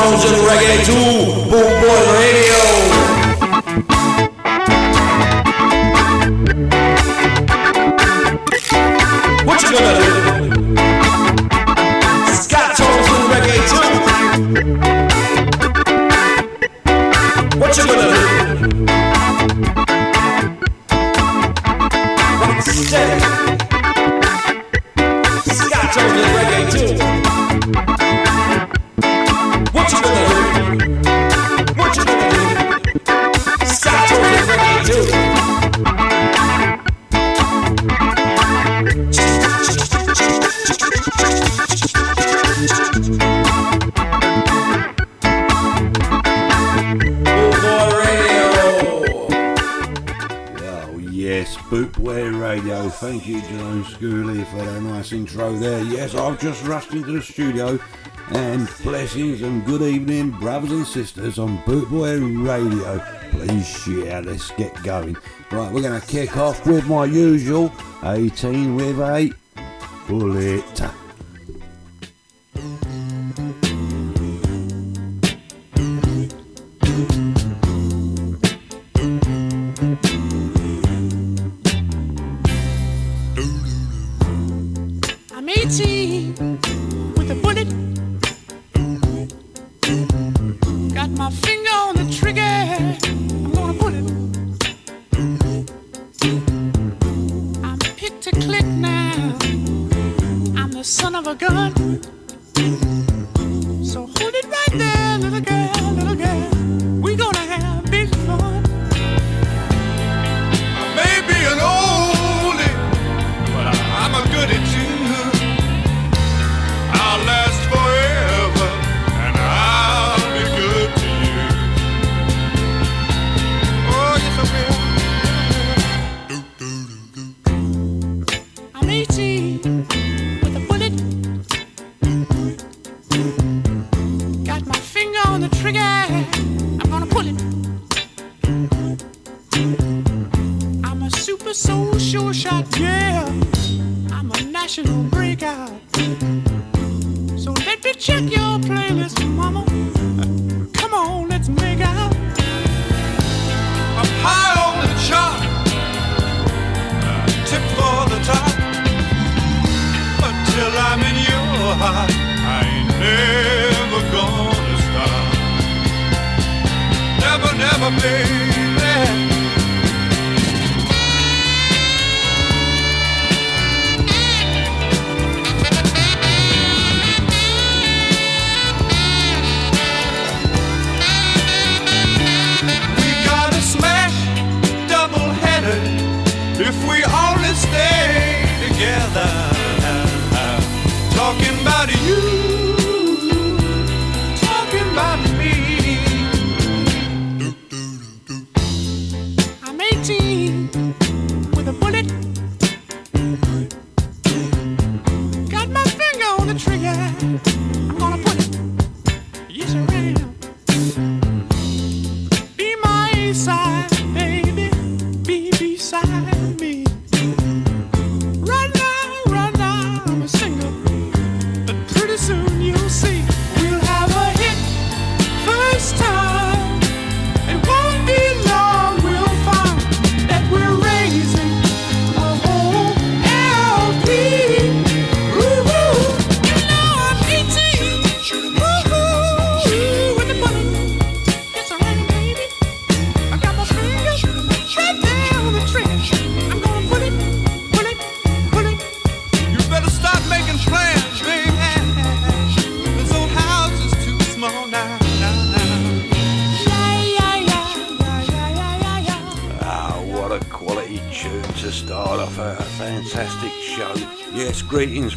Stones and reggae too. Bootboy radio. you, Schooley, for that nice intro there. Yes, I've just rushed into the studio, and blessings and good evening, brothers and sisters on Bootboy Radio. Please share, let's get going. Right, we're going to kick off with my usual 18 with a bullet. outside.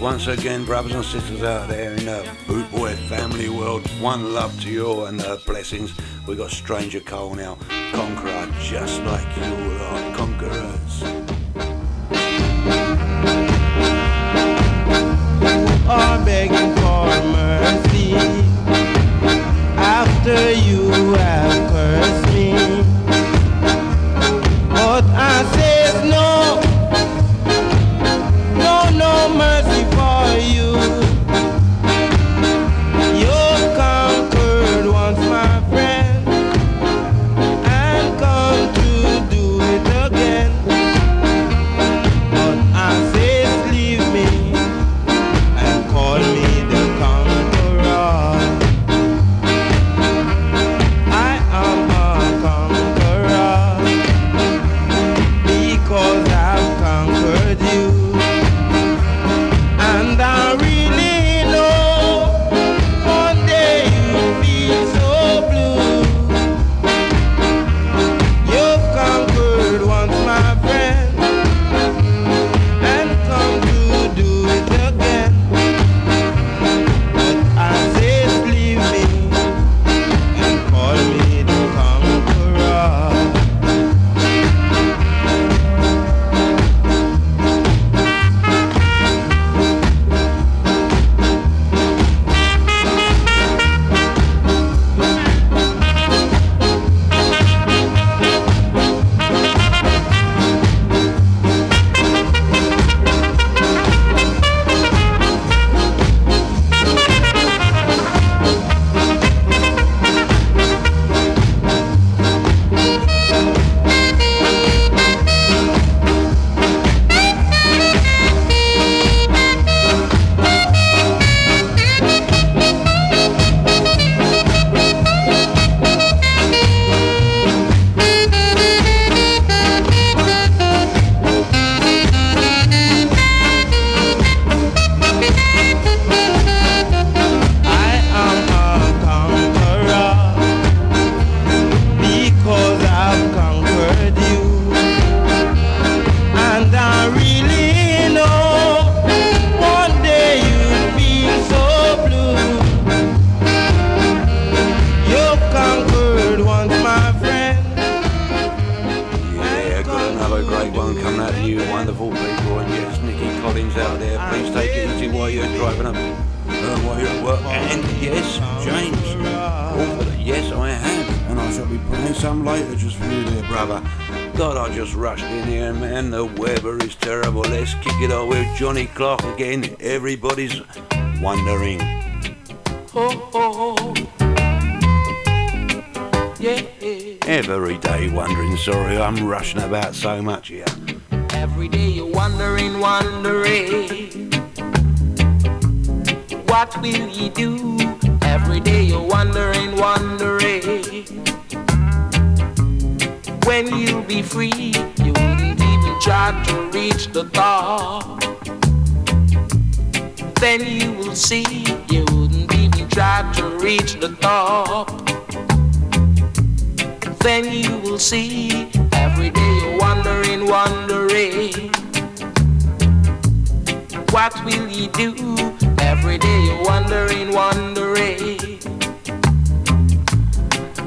once again, brothers and sisters out there in the bootboy family world. One love to you and the blessings. We got Stranger Cole now, Conqueror, just like you are conquerors. Playing some later just for you, dear brother. God, I just rushed in here, man. The weather is terrible. Let's kick it off with Johnny Clarke again. Everybody's wondering. Oh, oh, yeah. Every day wondering, sorry, I'm rushing about so much here. Every day you're wondering, wondering. What will you do? Every day you're wondering, wondering. When you'll be free, you wouldn't even try to reach the top. Then you will see, you wouldn't even try to reach the top. Then you will see, every day you're wondering, wondering. What will you do? Every day you're wondering, wondering.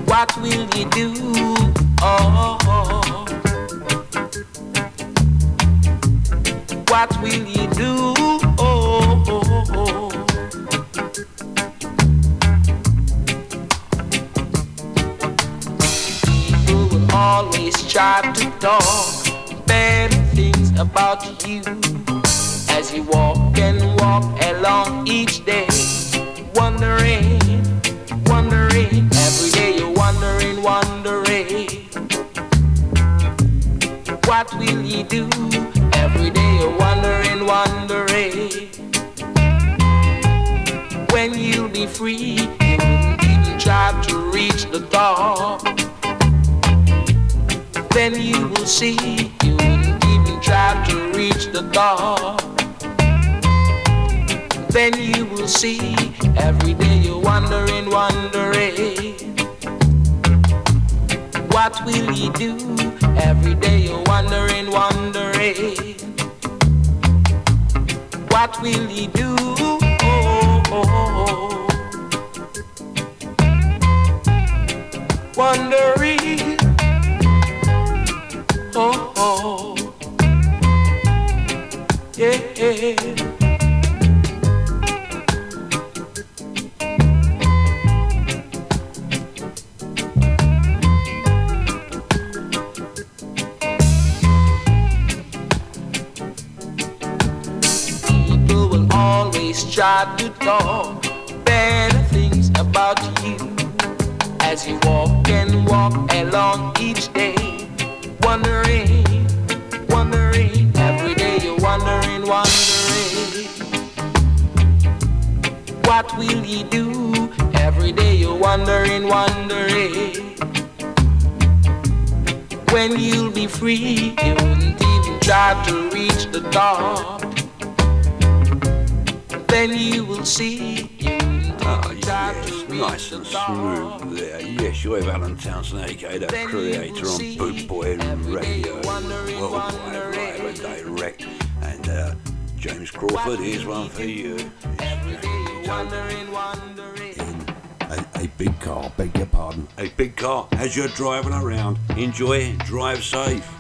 What will you do? What will you do? People will always try to talk bad things about you as you walk and walk along each day, wondering, wondering. Every day you're wondering, wondering. What will you do? Every day you're wondering, wondering. When you'll be free, you wouldn't even try to reach the top. Then you will see, you wouldn't even try to reach the top. Then you will see, every day you're wondering, wondering. What will you do? Every day you're wondering, wondering. What will you do? Oh, oh, oh. Wondering. Try to talk better things about you as you walk and walk along each day, wondering, wondering. Every day you're wondering, wondering. What will you do? Every day you're wondering, wondering. When you'll be free, you wouldn't even try to reach the top. Then you will see. Oh, yes, nice and smooth there. Yes, you're Alan Townsend, aka the creator on Boot Boy Radio, worldwide, live and direct. And uh, James Crawford, here's one for you. Every day you're wondering, wondering. A, a big car, beg your pardon. A big car, as you're driving around, enjoy, and drive safe.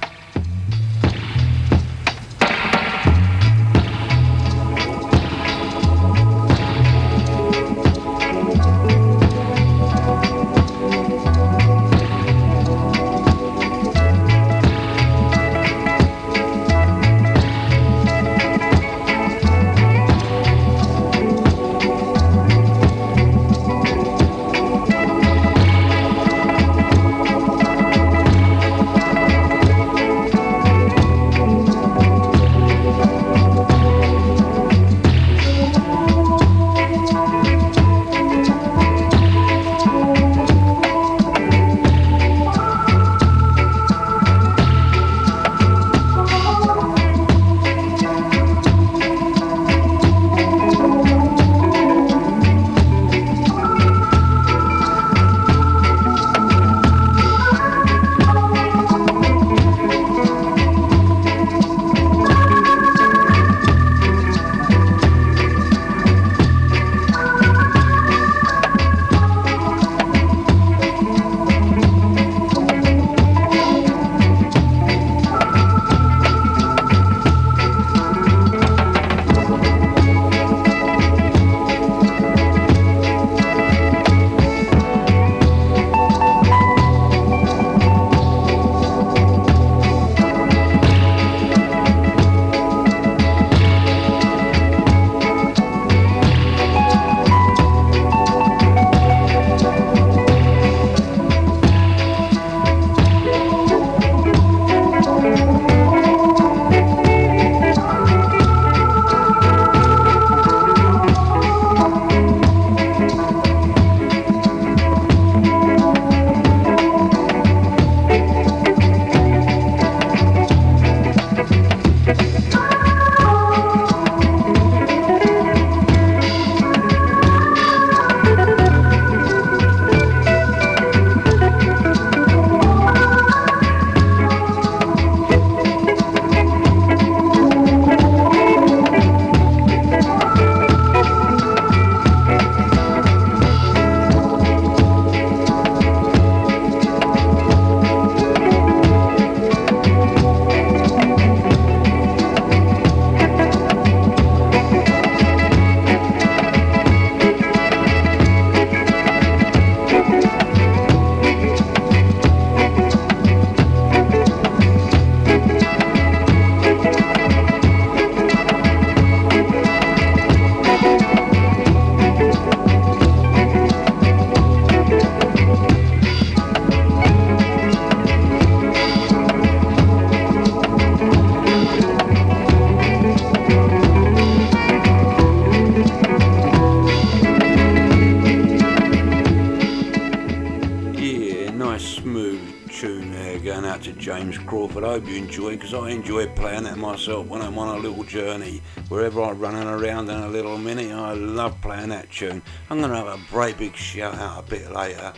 yourself, but I hope you enjoy because I enjoy playing that myself when I'm on a little journey. Wherever I'm running around in a little mini, I love playing that tune. I'm going to have a brave big shout out a bit later.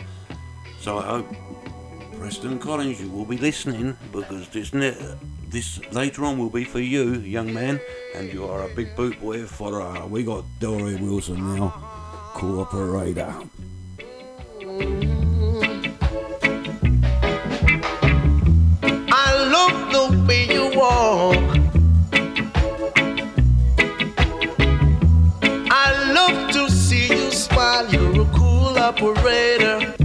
So I hope, Preston Collins, you will be listening because this, ne- this later on will be for you, young man, and you are a big boot boy for uh, we got Delroy Wilson now, Cool Operator. operator.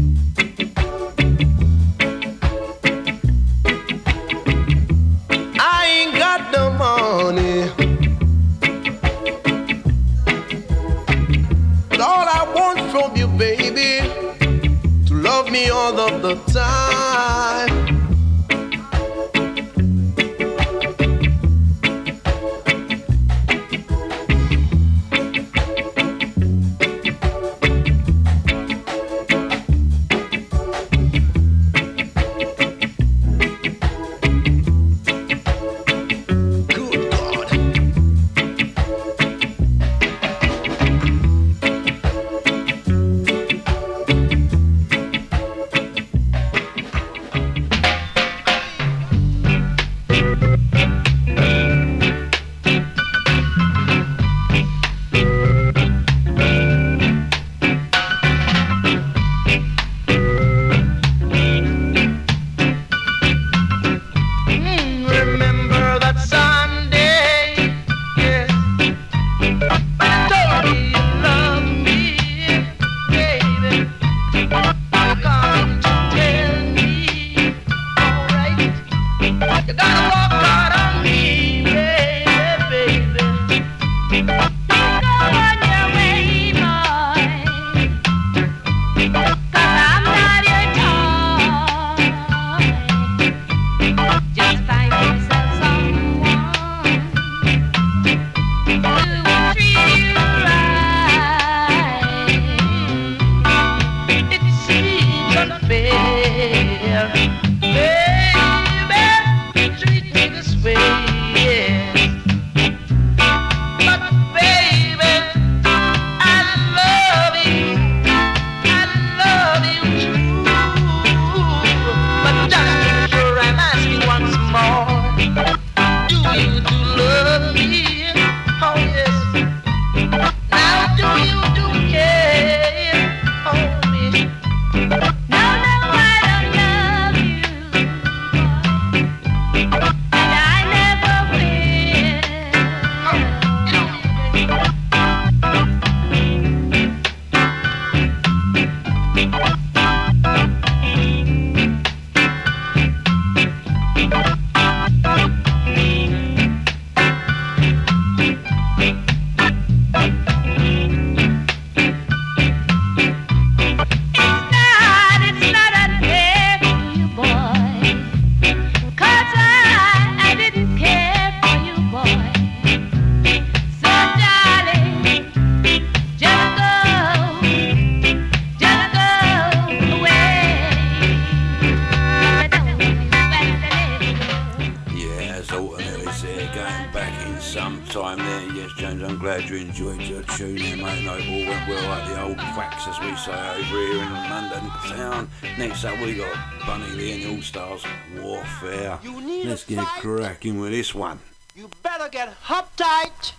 one. You better get hop tight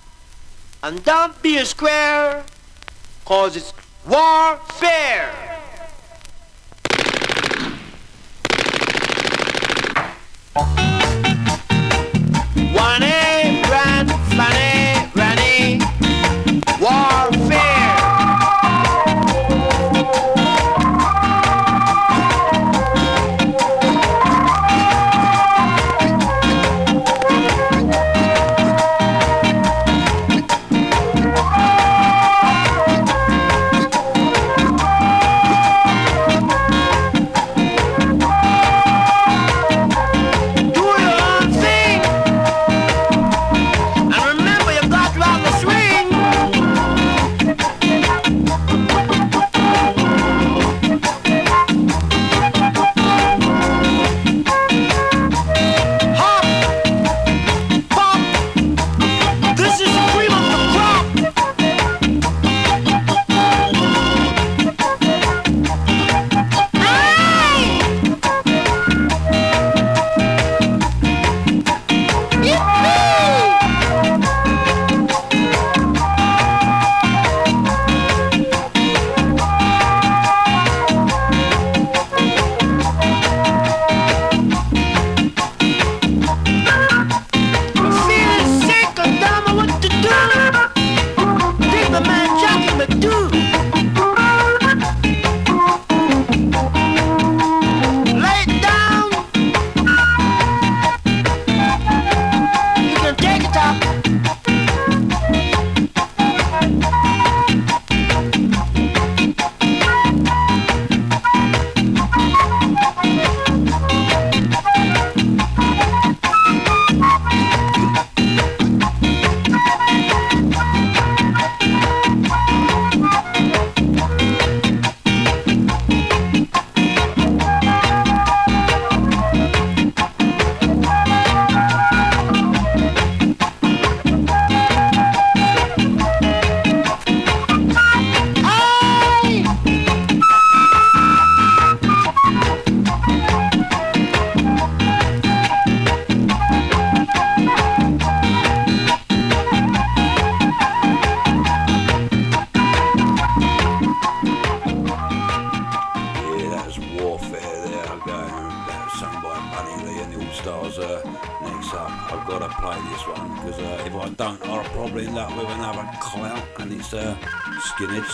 and don't be a square, cause it's warfare.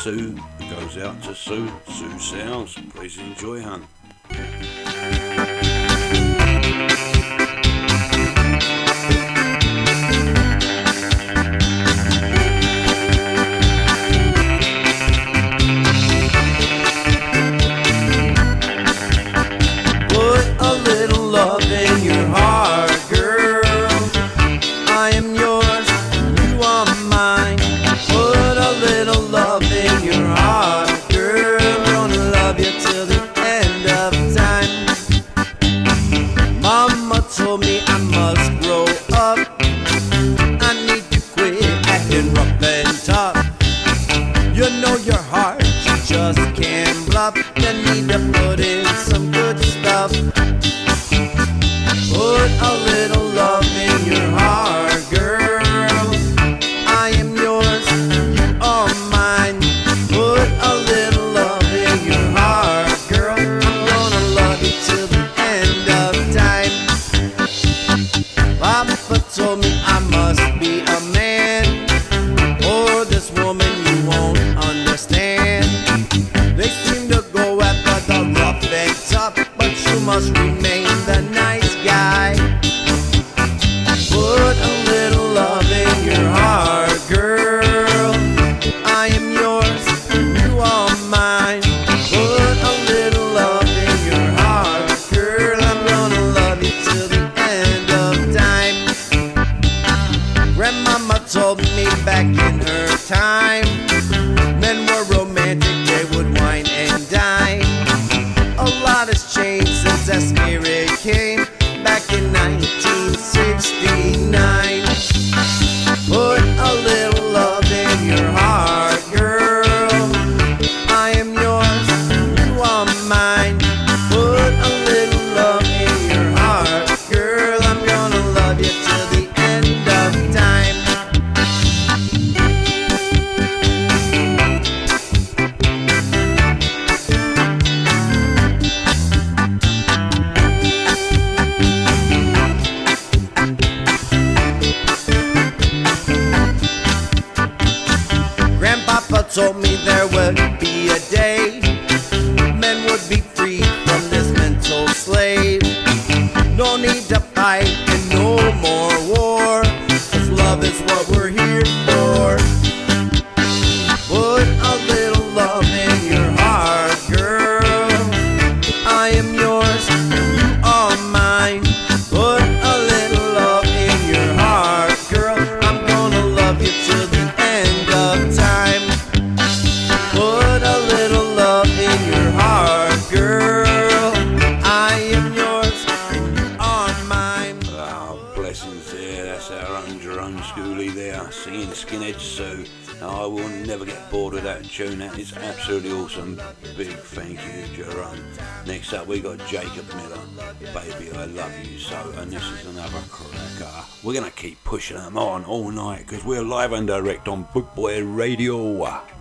Sue goes out to Sue. Sue Sounds. Please enjoy. direct on Bootboy Radio.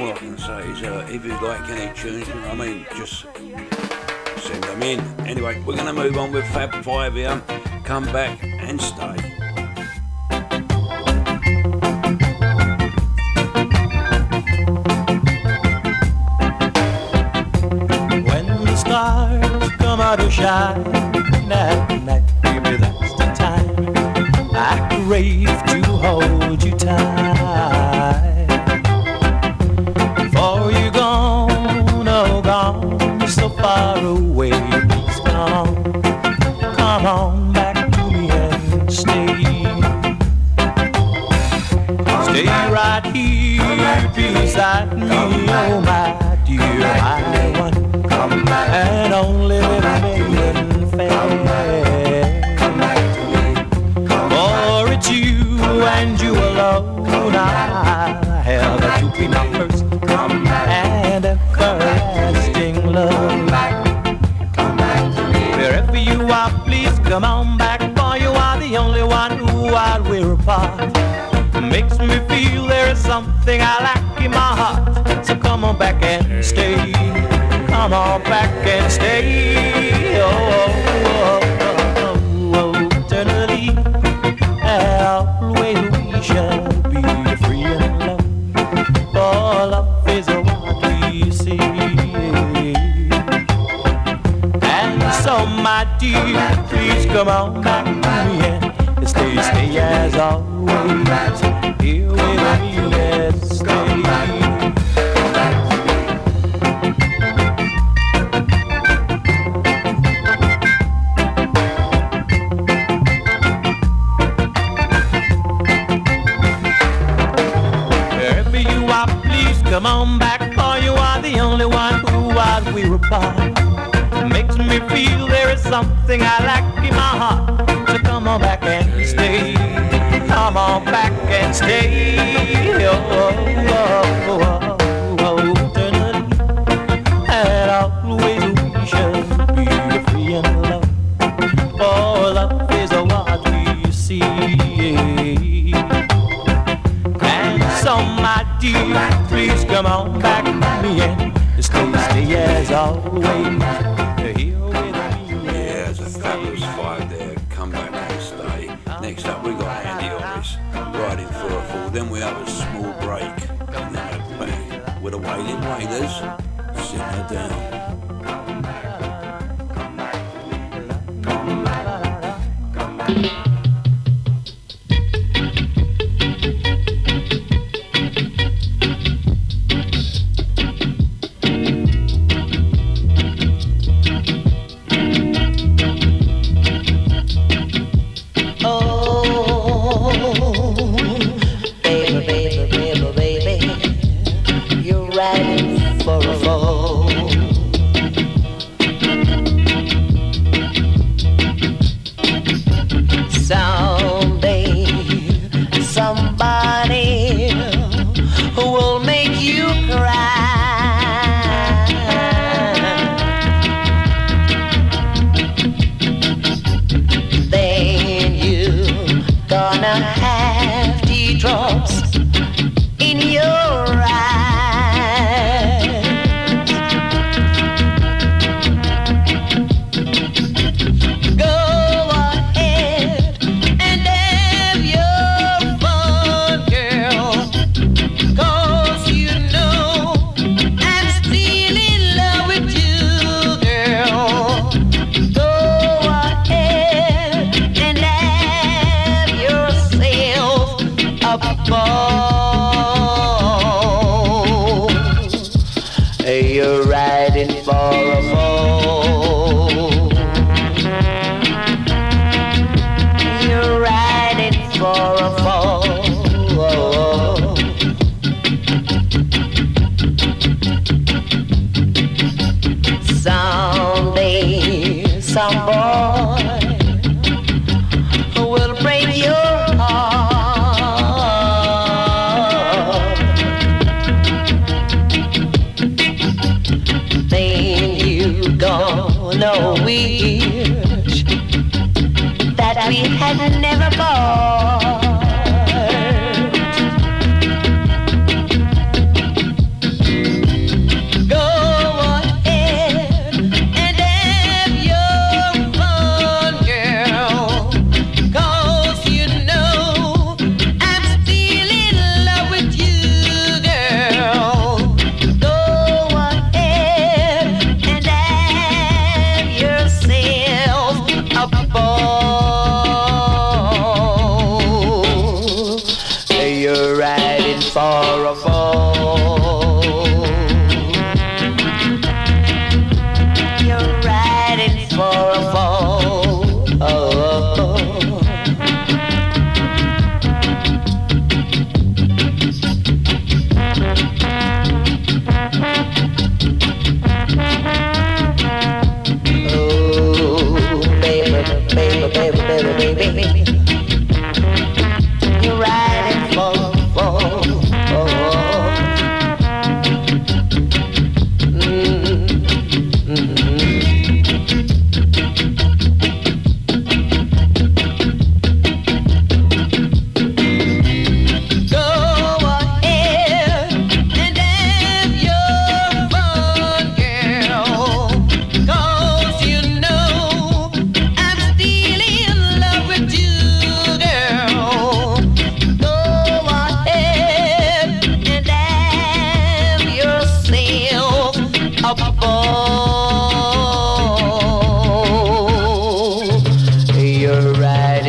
all I can say is uh, if you like any tunes, I mean, just send them in. Anyway, we're going to move on with Fab 5 here. Come back and stay.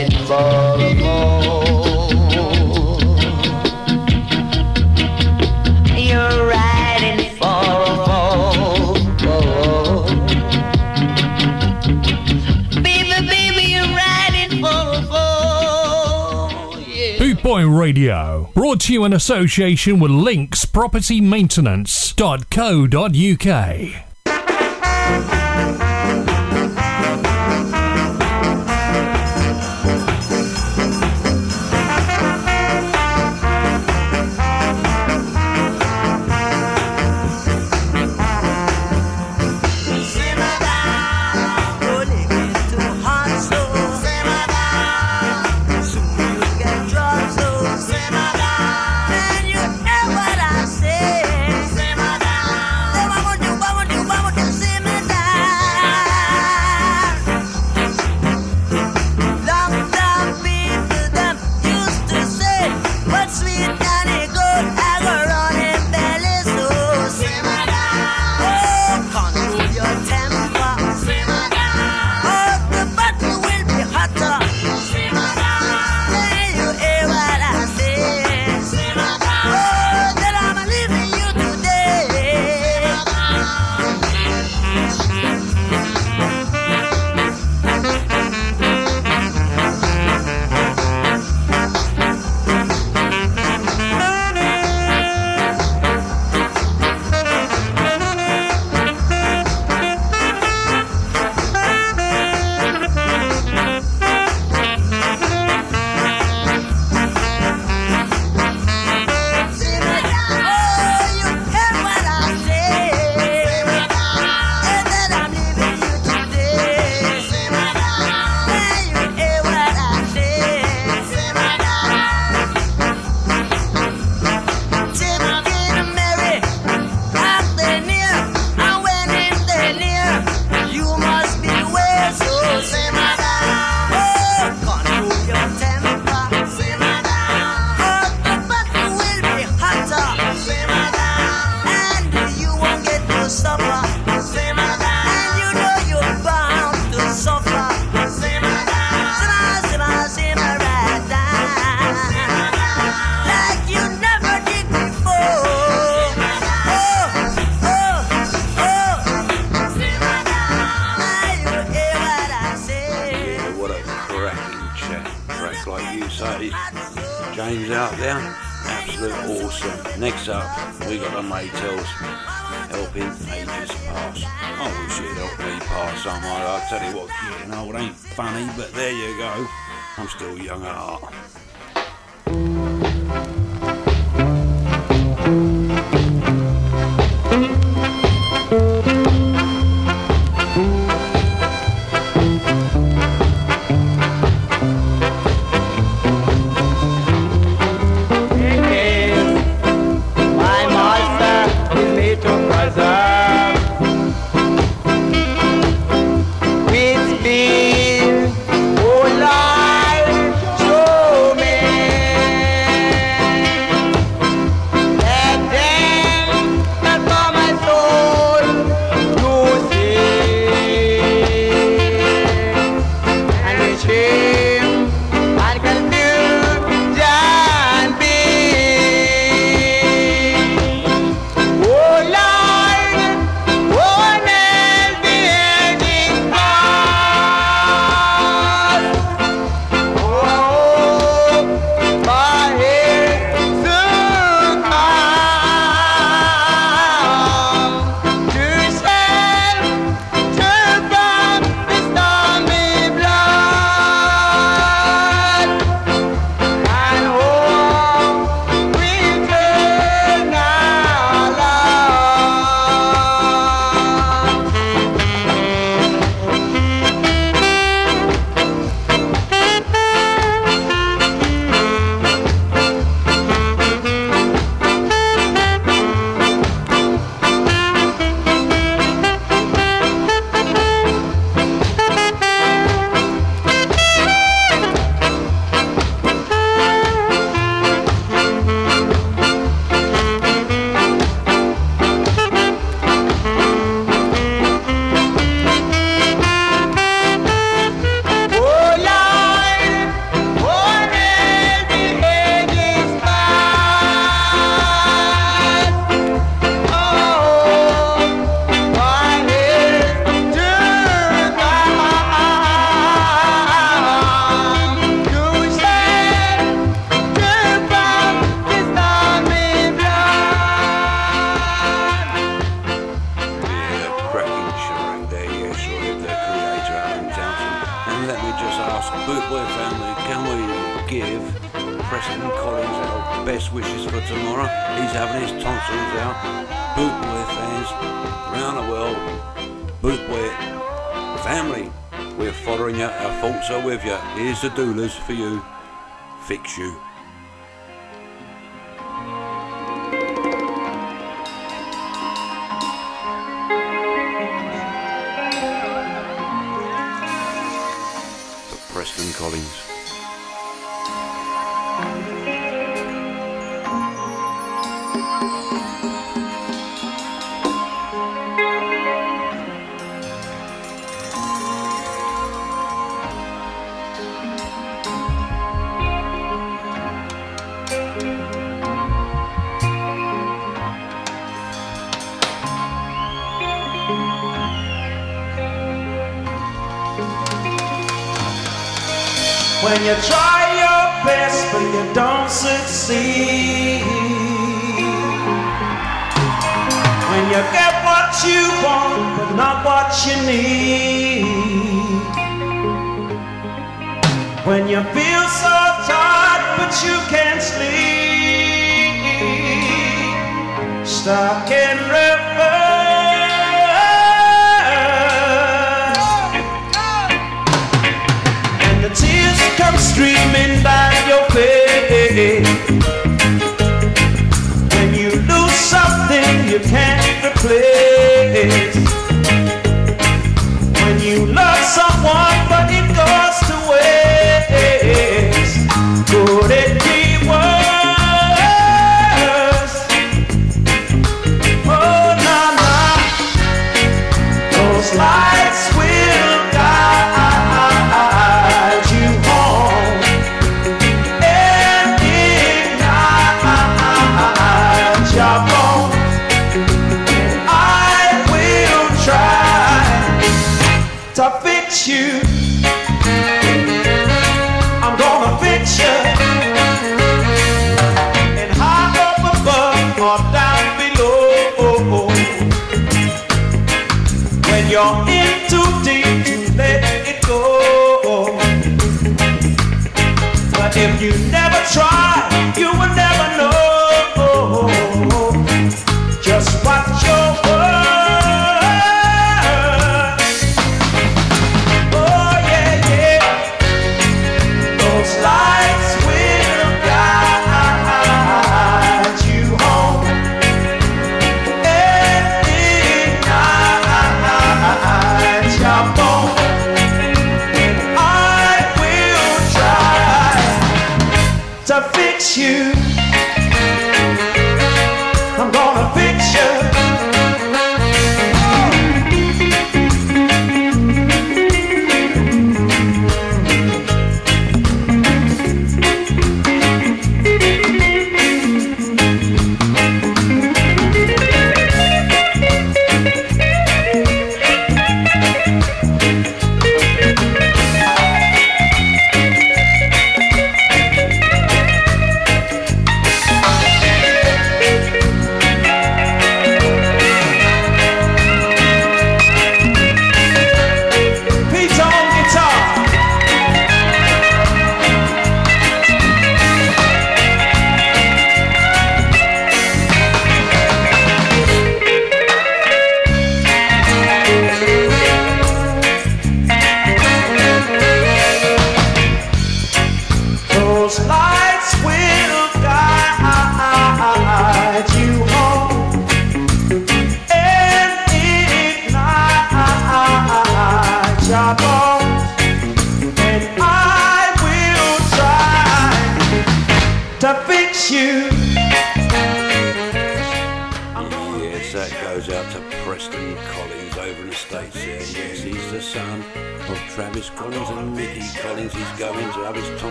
in Baltimore. You're riding for a fall. Baby, baby, you're riding for a fall. Yeah. Bootboy Radio, brought to you in association with Links Property Maintenance.co.uk.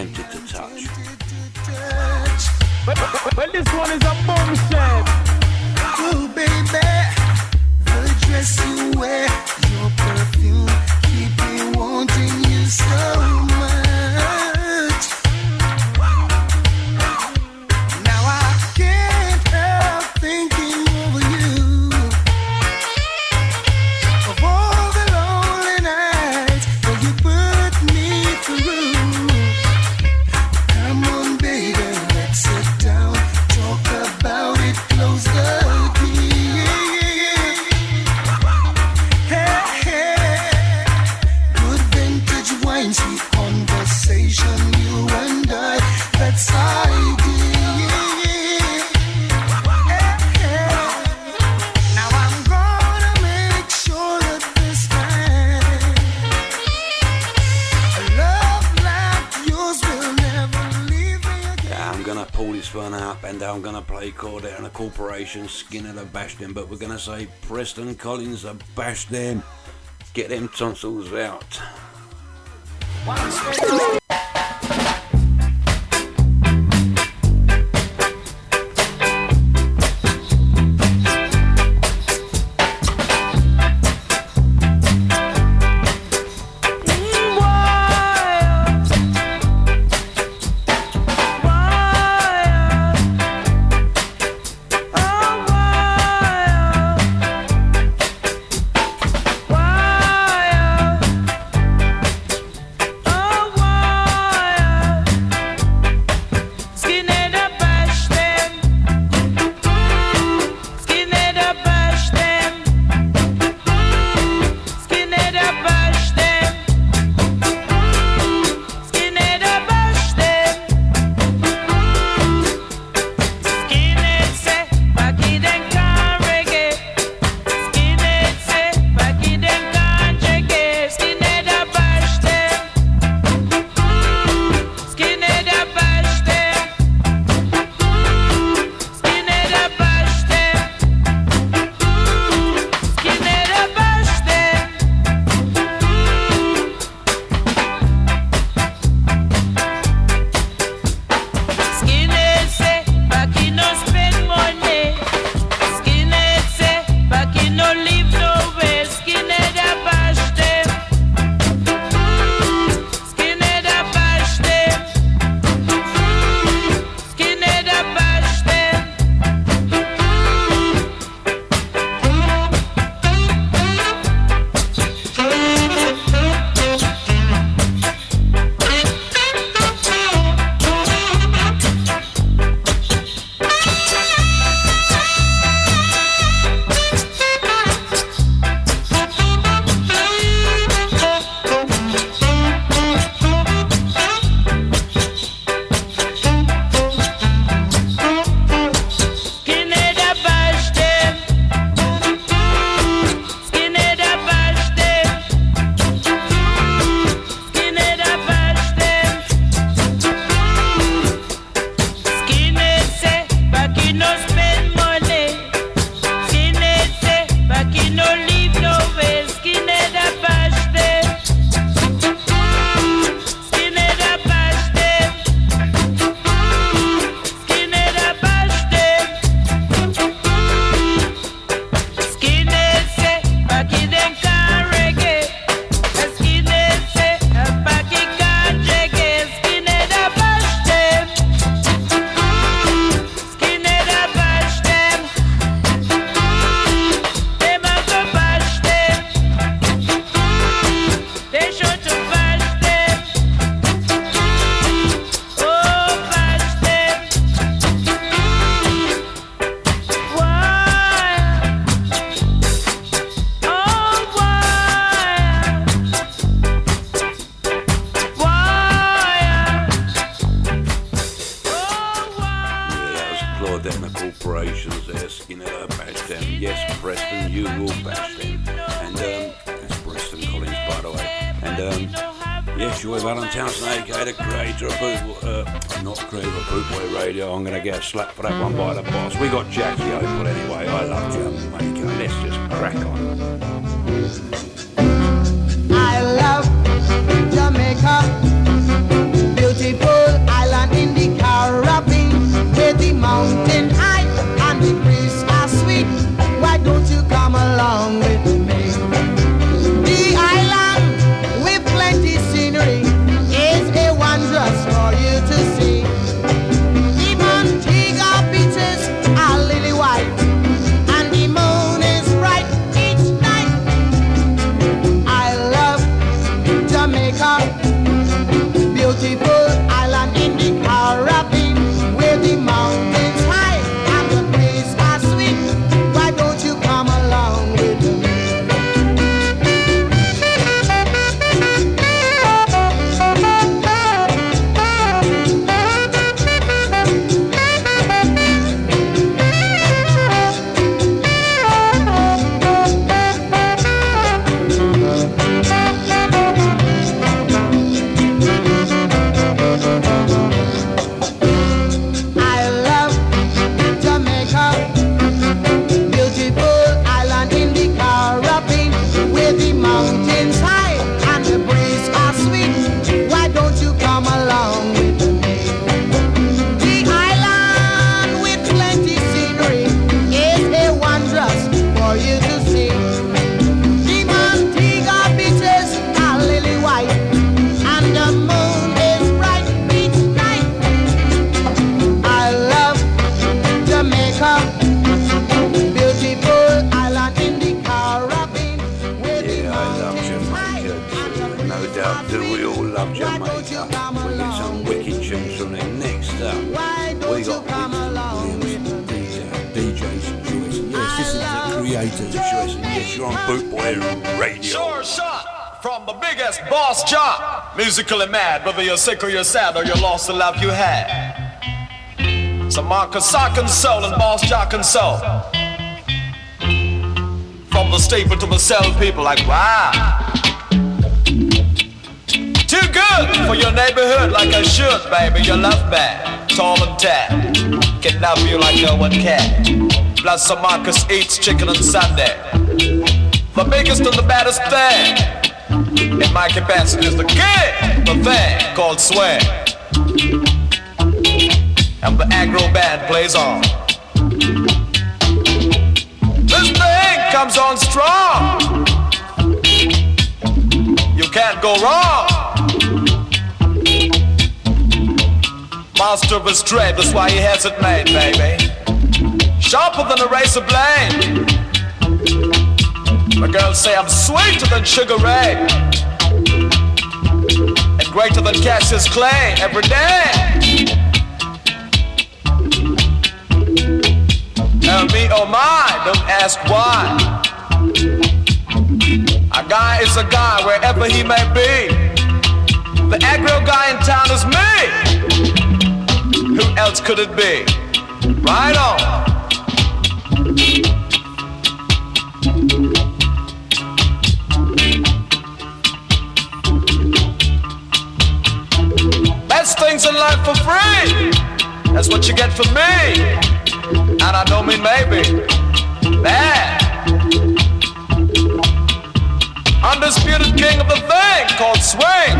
Tempted to Touch. This one is and I'm to play Cordet and a Corporation, Skinner the Bash Them, but we're to say Preston Collins the Bash Them. Get them tonsils out. Um, yes, you're Valentine Snake, the creator of Boot, uh, not creator of Bootboy Radio. I'm going to get a slap for that one by the boss. We got Jackie Opel anyway. I love Jamaica. Let's just crack on. I love Jamaica, beautiful island in the Caribbean, where the mountain biggest boss job. Musically mad, whether you're sick or you're sad or you lost the love you had. So Marcus Sock and Soul and Boss Jock and Soul. From the staple to the cell, people like, wow. Too good for your neighborhood like I should, baby. Your love bad, tall and tan. Can love you like no one can. Plus, some Marcus eats chicken on Sunday. The biggest and the baddest thing in my capacity is the kid, the thing called swing. And the aggro band plays on. This thing comes on strong. You can't go wrong. Master of his trade, that's why he has it made, baby. Sharper than a razor blade. The girls say I'm sweeter than Sugar Ray. Greater than Cassius Clay every day. Tell me, oh my, don't ask why. A guy is a guy wherever he may be. The aggro guy in town is me. Who else could it be? Right on. That's what you get from me. And I don't mean maybe. Bad. Undisputed king of the thing called swing.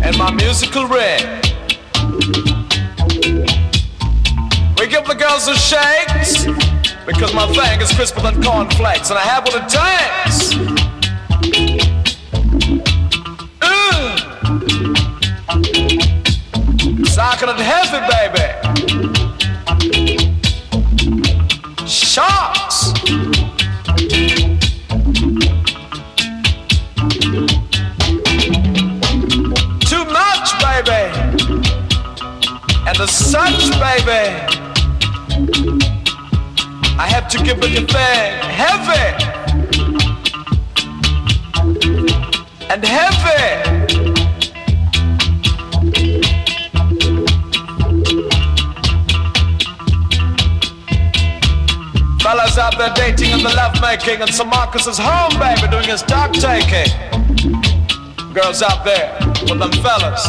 And my musical ring. We give the girls a shakes because my thing is crisper than cornflakes and I have what it takes. Socking it heavy, baby. Sharks. Too much, baby. And the such, baby. I have to give it a thing heavy. And heavy. Fellas out there dating and the love making, and some Marcus is home, baby, doing his dog taking. Girls out there with them fellas,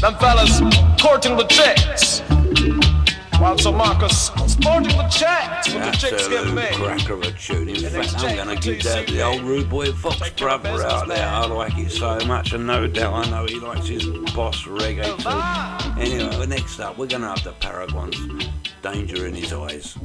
them fellas courting the chicks, while some Marcus sporting the checks with the chicks give me. cracker of a tune. In fact, I'm going to give that the old rude boy Fox brother out there. I like it so much, and no doubt I know he likes his boss reggae too. Anyway, next up, we're going to have the Paragons. Danger in his eyes.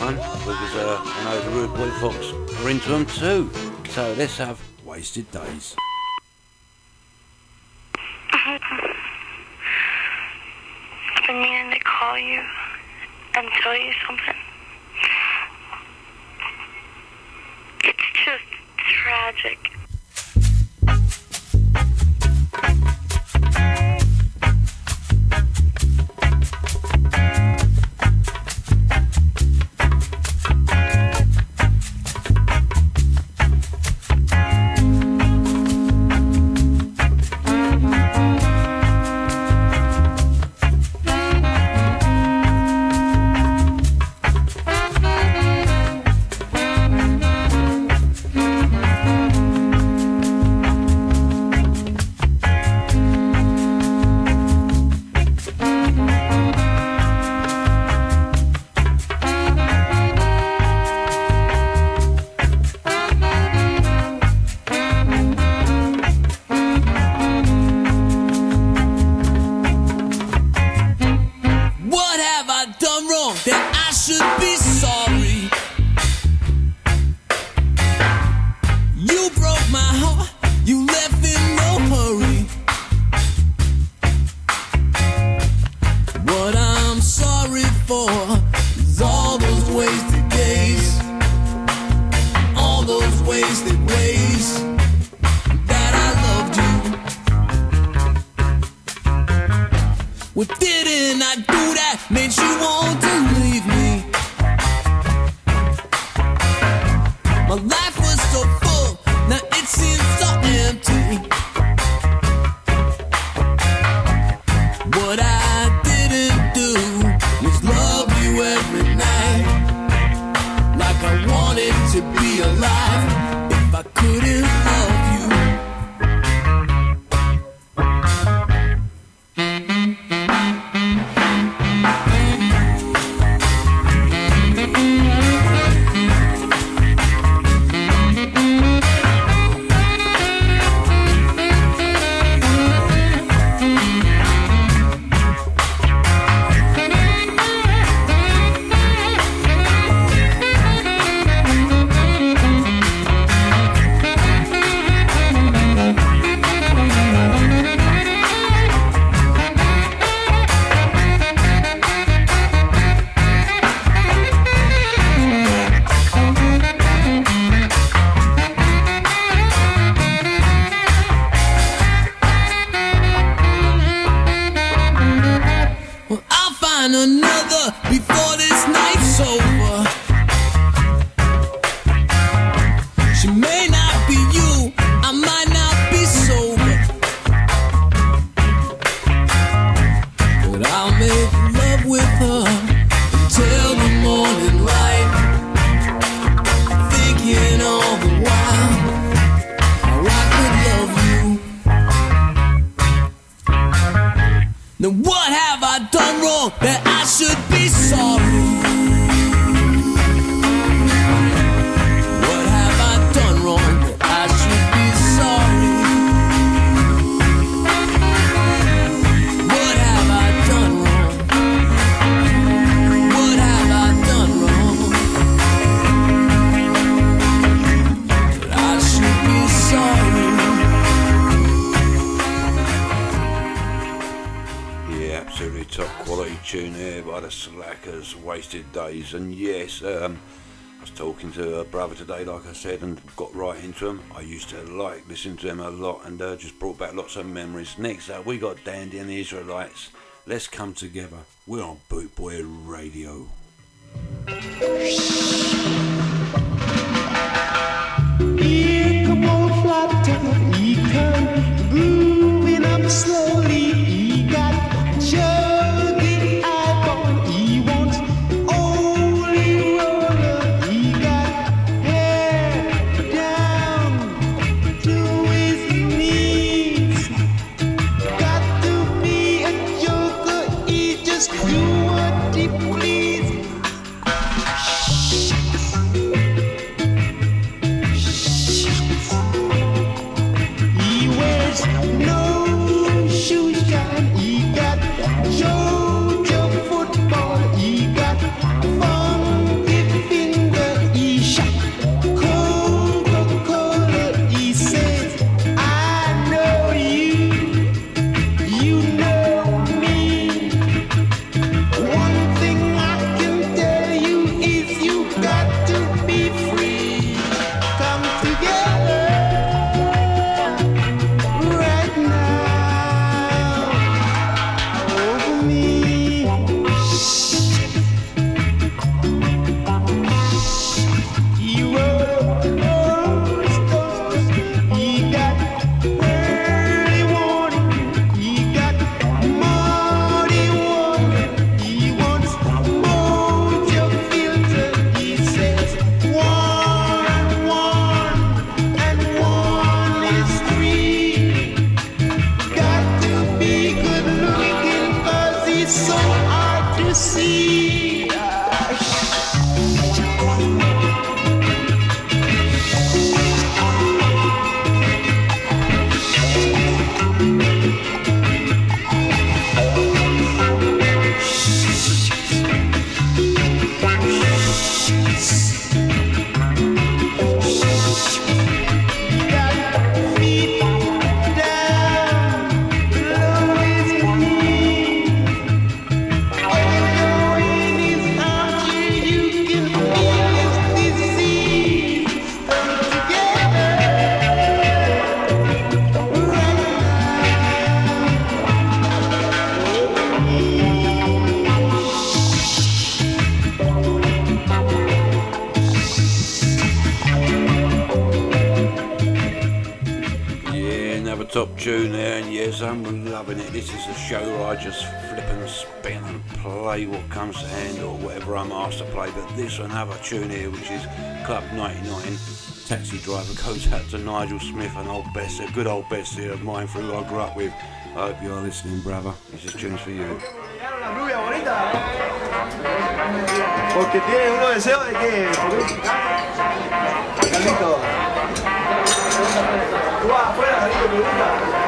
one because uh, I know the rude boy Fox are into them too. So let's have Wasted Days. used to like listening to them a lot and uh, just brought back lots of memories. Next up, we got Dandy and the Israelites. Let's come together. We're on Bootboy Radio. Here come on, flat, ikan, brewing up slowly. Tune there, and yes, I'm loving it. This is a show where I just flip and spin and play what comes to hand or whatever I'm asked to play. But this another tune here, which is Club 99. Taxi driver goes out to Nigel Smith, an old best, a good old best here of mine, for who I grew up with. I hope you're listening, brother. This is tunes for you. Porque tiene uno deseo de que. Jugaba afuera, Darío, gusta.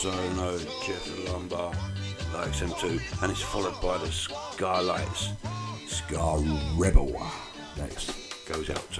so know Jeff Lombard likes him too. And it's followed by the Skylights, Scar Rebel. Next goes out to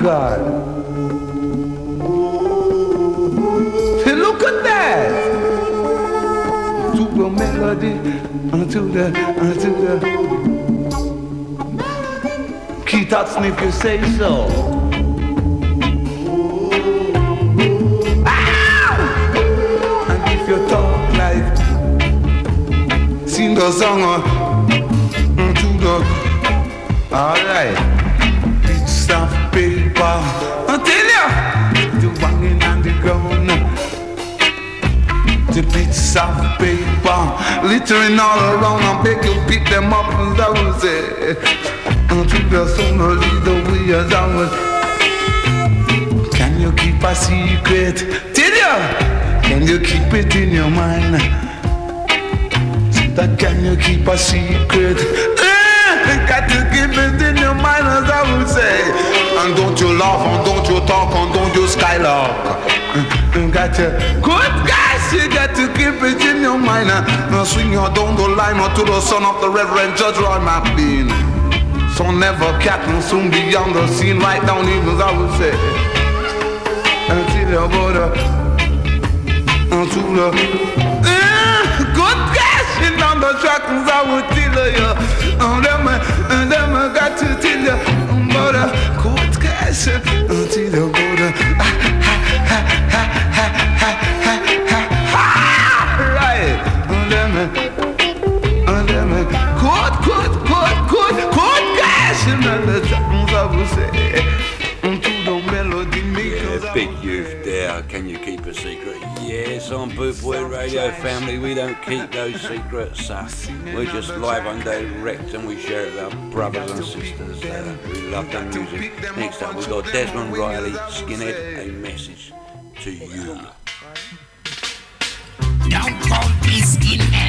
God. Hey, look at that! To the melody, unto the, unto the. Keith Hudson, if you say so. Sing a song uh, to the alright stuff paper I bits of paper littering all around and beg you pick them up and down until the sun will lead the way as ours can you keep a secret tell ya can you keep it in your mind that can you keep a secret? Eh, got to keep it in your mind as I would say. And don't you laugh and don't you talk and don't you skylark. That you good guys, you got to keep it in your mind. Now swing your down the to the son of the Reverend Judge Roy McBean. So never will soon be on the scene right down even I would say. Until you go to, until the Eh, good guys, you on the track I would tell you. And them, and them I got to tell you. But uh, good guys, until you go to. Right. And them, and them, good, good, good, good, good guys, you know the track I would say. Until the melody Yeah, big youth there. Can you keep a secret? Yes, on Bootboy Radio family, we don't keep those secrets. Uh, we're just live and direct and we share it with our brothers and sisters uh, who love that music. Next up, we've got Desmond Riley, Skinhead, me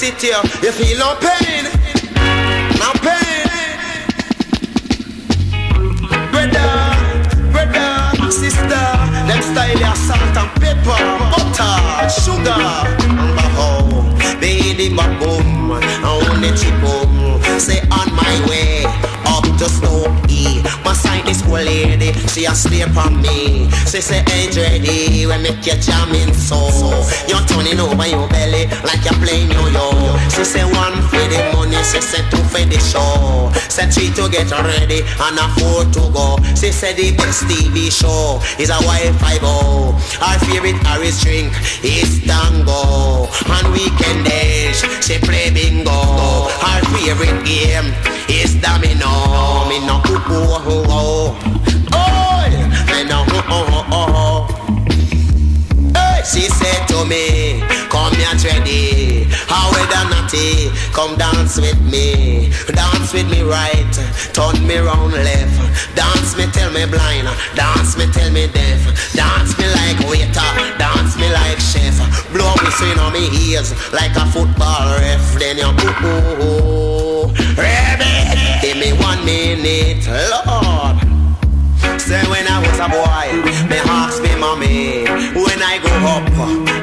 when it hit you, feel no pain, no pain. Brother, brother, sister, them style ya salt and pepper, butter, sugar, and baho, baby chip boom. Say on my she a sleep on me. She say, hey eh, eh, Dreddy, we make you jamming so. You're turning over your belly like you're playing yo-yo. She say one for the money, she say two for the show. Say three to get ready and a four to go. She say the best TV show is a Wi-Fi bow. Her favorite Irish drink is tango. On weekend days, she play bingo. Her favorite game is domino. Me no. Oh, me no ooh uh, ooh uh, ooh. Uh, hey, she said to me, come here ready. How weather natty, come dance with me. Dance with me right, turn me round left. Dance me tell me blind, dance me tell me deaf. Dance me like waiter, dance me like chef. Blow whistle on me ears like a football ref. Then you ooh give me one minute, Lord. Say when I was a boy, me ask me mommy, when I grow up,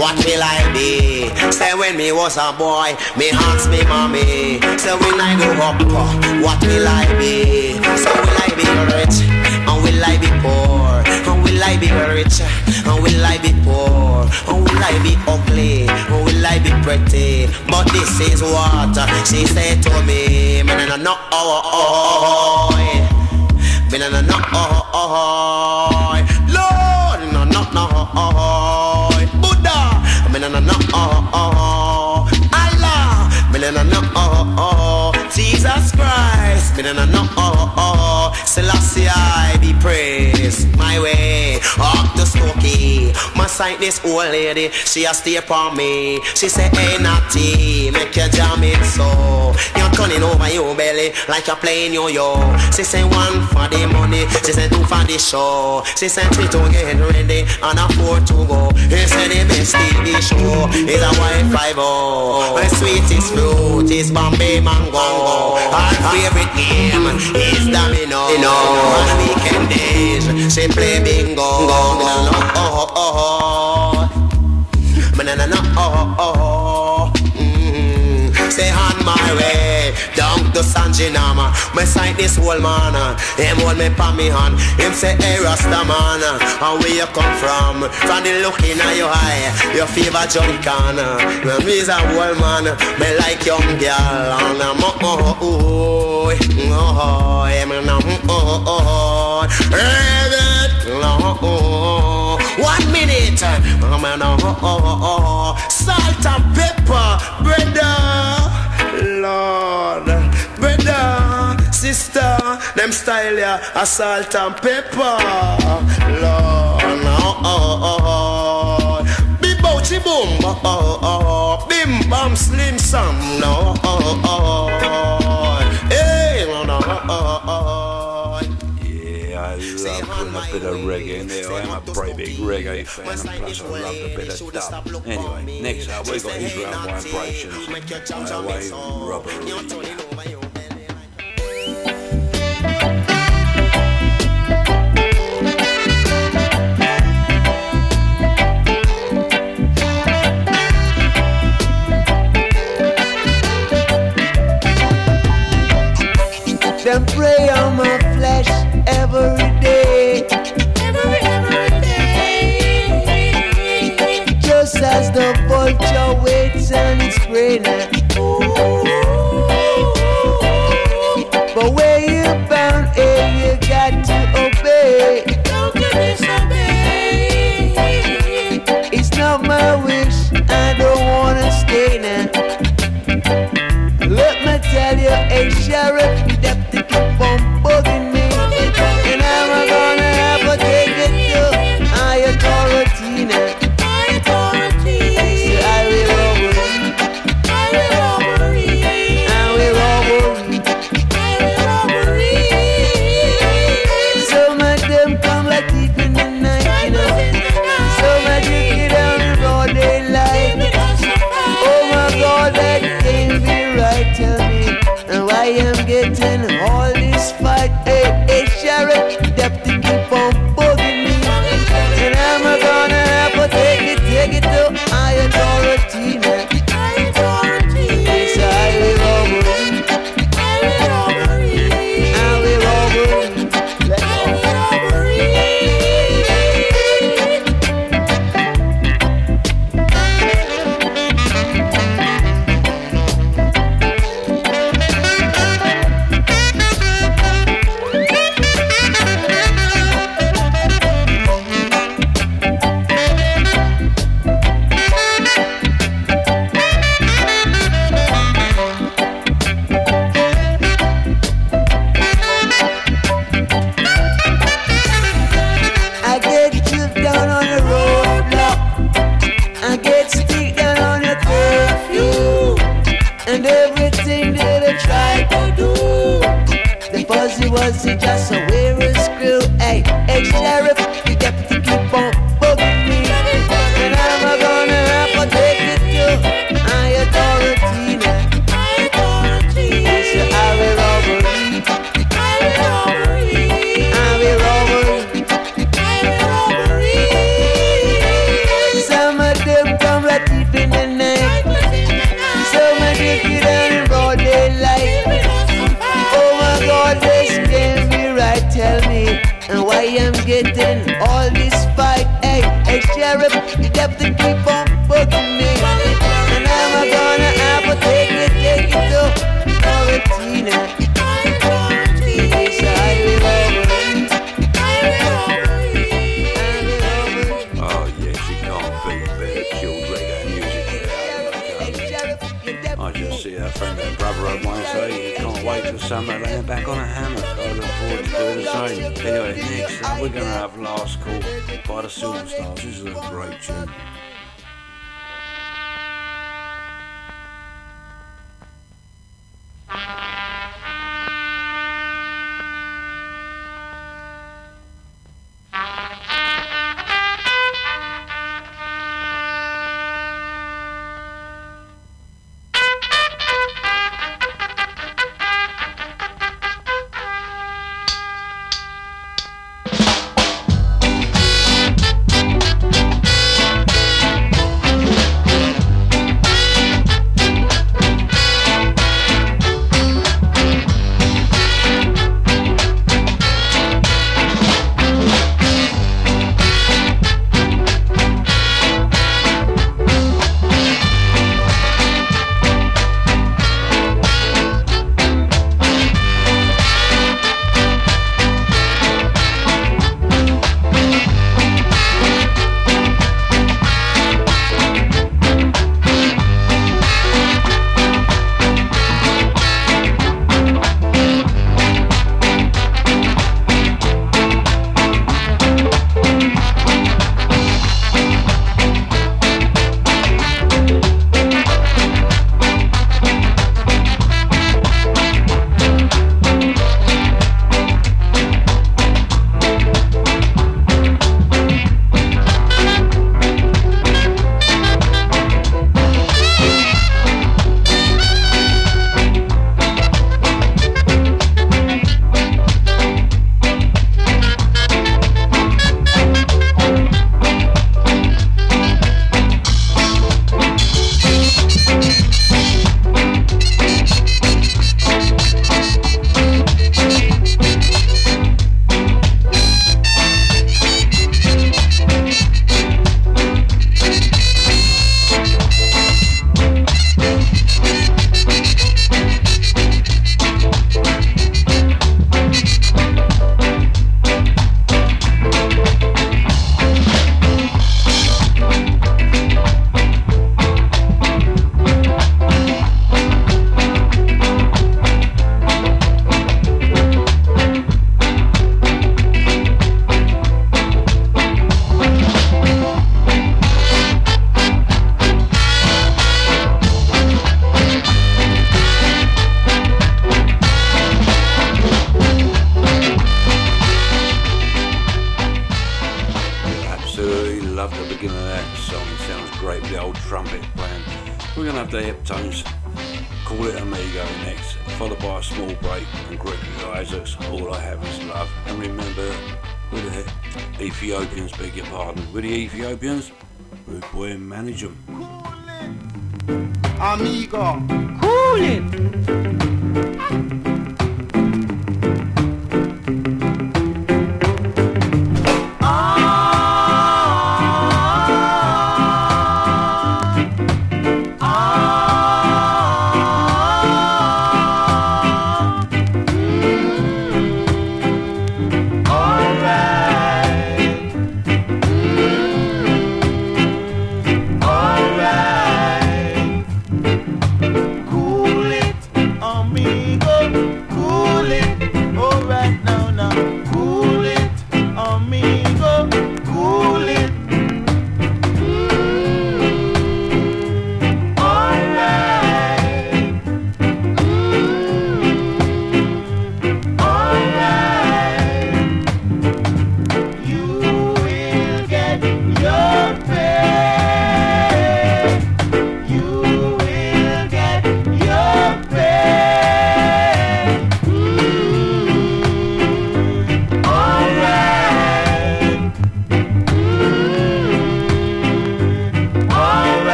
what will I be? Say when me was a boy, me ask me mommy, say when I grow up, what will I be? So will I be rich, and will I be poor? And will I be rich, and will I be poor? And will I be ugly, and will I be pretty? But this is what she said to me, man, I know, oh, oh, oh, me na na na oh oh Lord na na na oh Buddha na oh oh Jesus Christ. Me na oh oh. Selassie I be praised. My way up the smoky. My sight this old lady she a stay upon me. She say hey naughty make you jam it so. You're turning over your belly like you're playing yo-yo she say one for the money. She say two for the show. She say three to get ready and a four to go. He say the best TV show is a Wi-Fi oh my sweetest fruit is Bombay Mango her favorite game is Domino. You know. On weekend days she play bingo. Oh oh oh oh na na na oh. Oh mm. say on my way down to San me sight this old man uh, him hold me pa me hand. Him say hey Rasta man uh, and where you come from? From the look in your eye your fever Johnny Can uh, me's a old man. Me like young girl and I'm oh oh oh oh no oh oh oh oh one minute. Uh, I'm an oh oh oh salt and pepper brother sister, them style ya, a salt and pepper. Lord, oh, oh, oh. Be bouncy boom, oh, oh, oh. Bim bam slim sam, no, oh, oh, oh. Hey, no, no, oh, oh, Yeah, I love a bit of reggae in there. I am a pretty big reggae fan, and plus I love a bit of dub. Anyway, next up we got Israel Vibrations. Way, Them prey on my flesh every day. Every, every day. Just as the vulture waits and its prey ooh, But wait.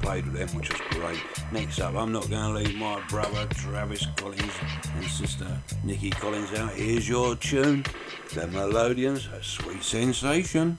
played with them, which was great. Next up, I'm not going to leave my brother Travis Collins and sister Nikki Collins out. Here's your tune, The Melodians, a sweet sensation.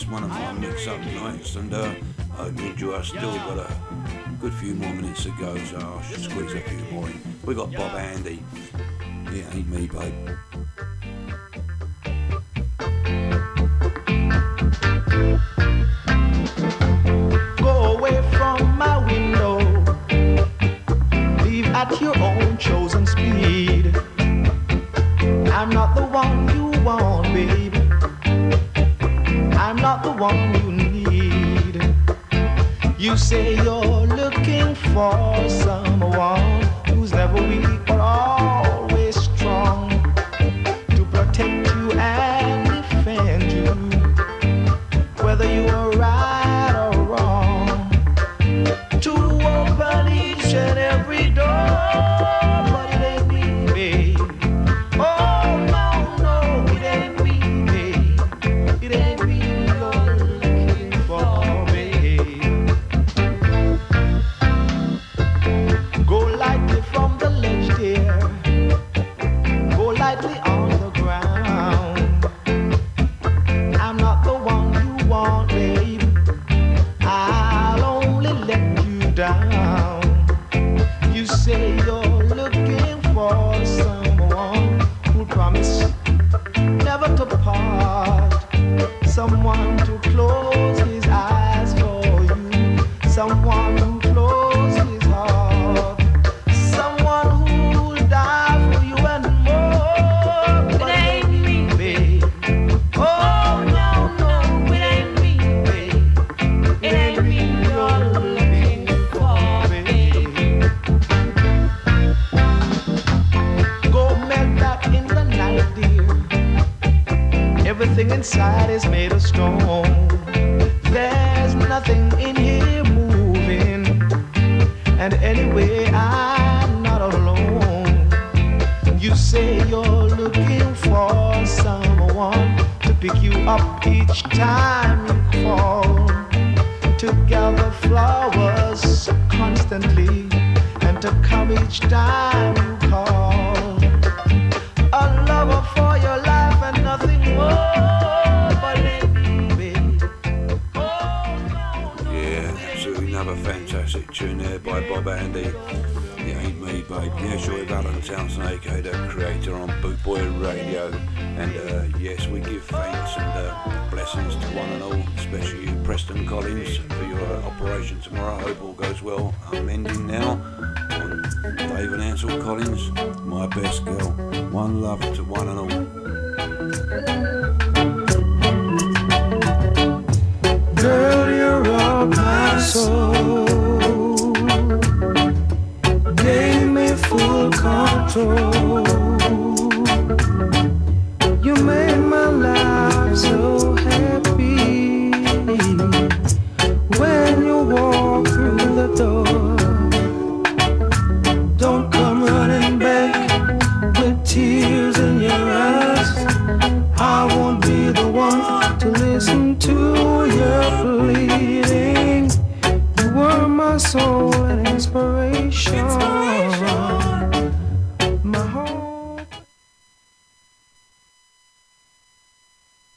it's one of my mix-up nights, and uh, I need you. I still got a good few more minutes to go, so I should squeeze a few more in. We got Bob Andy. It ain't me, babe. at your own chosen spot. say you're looking for some.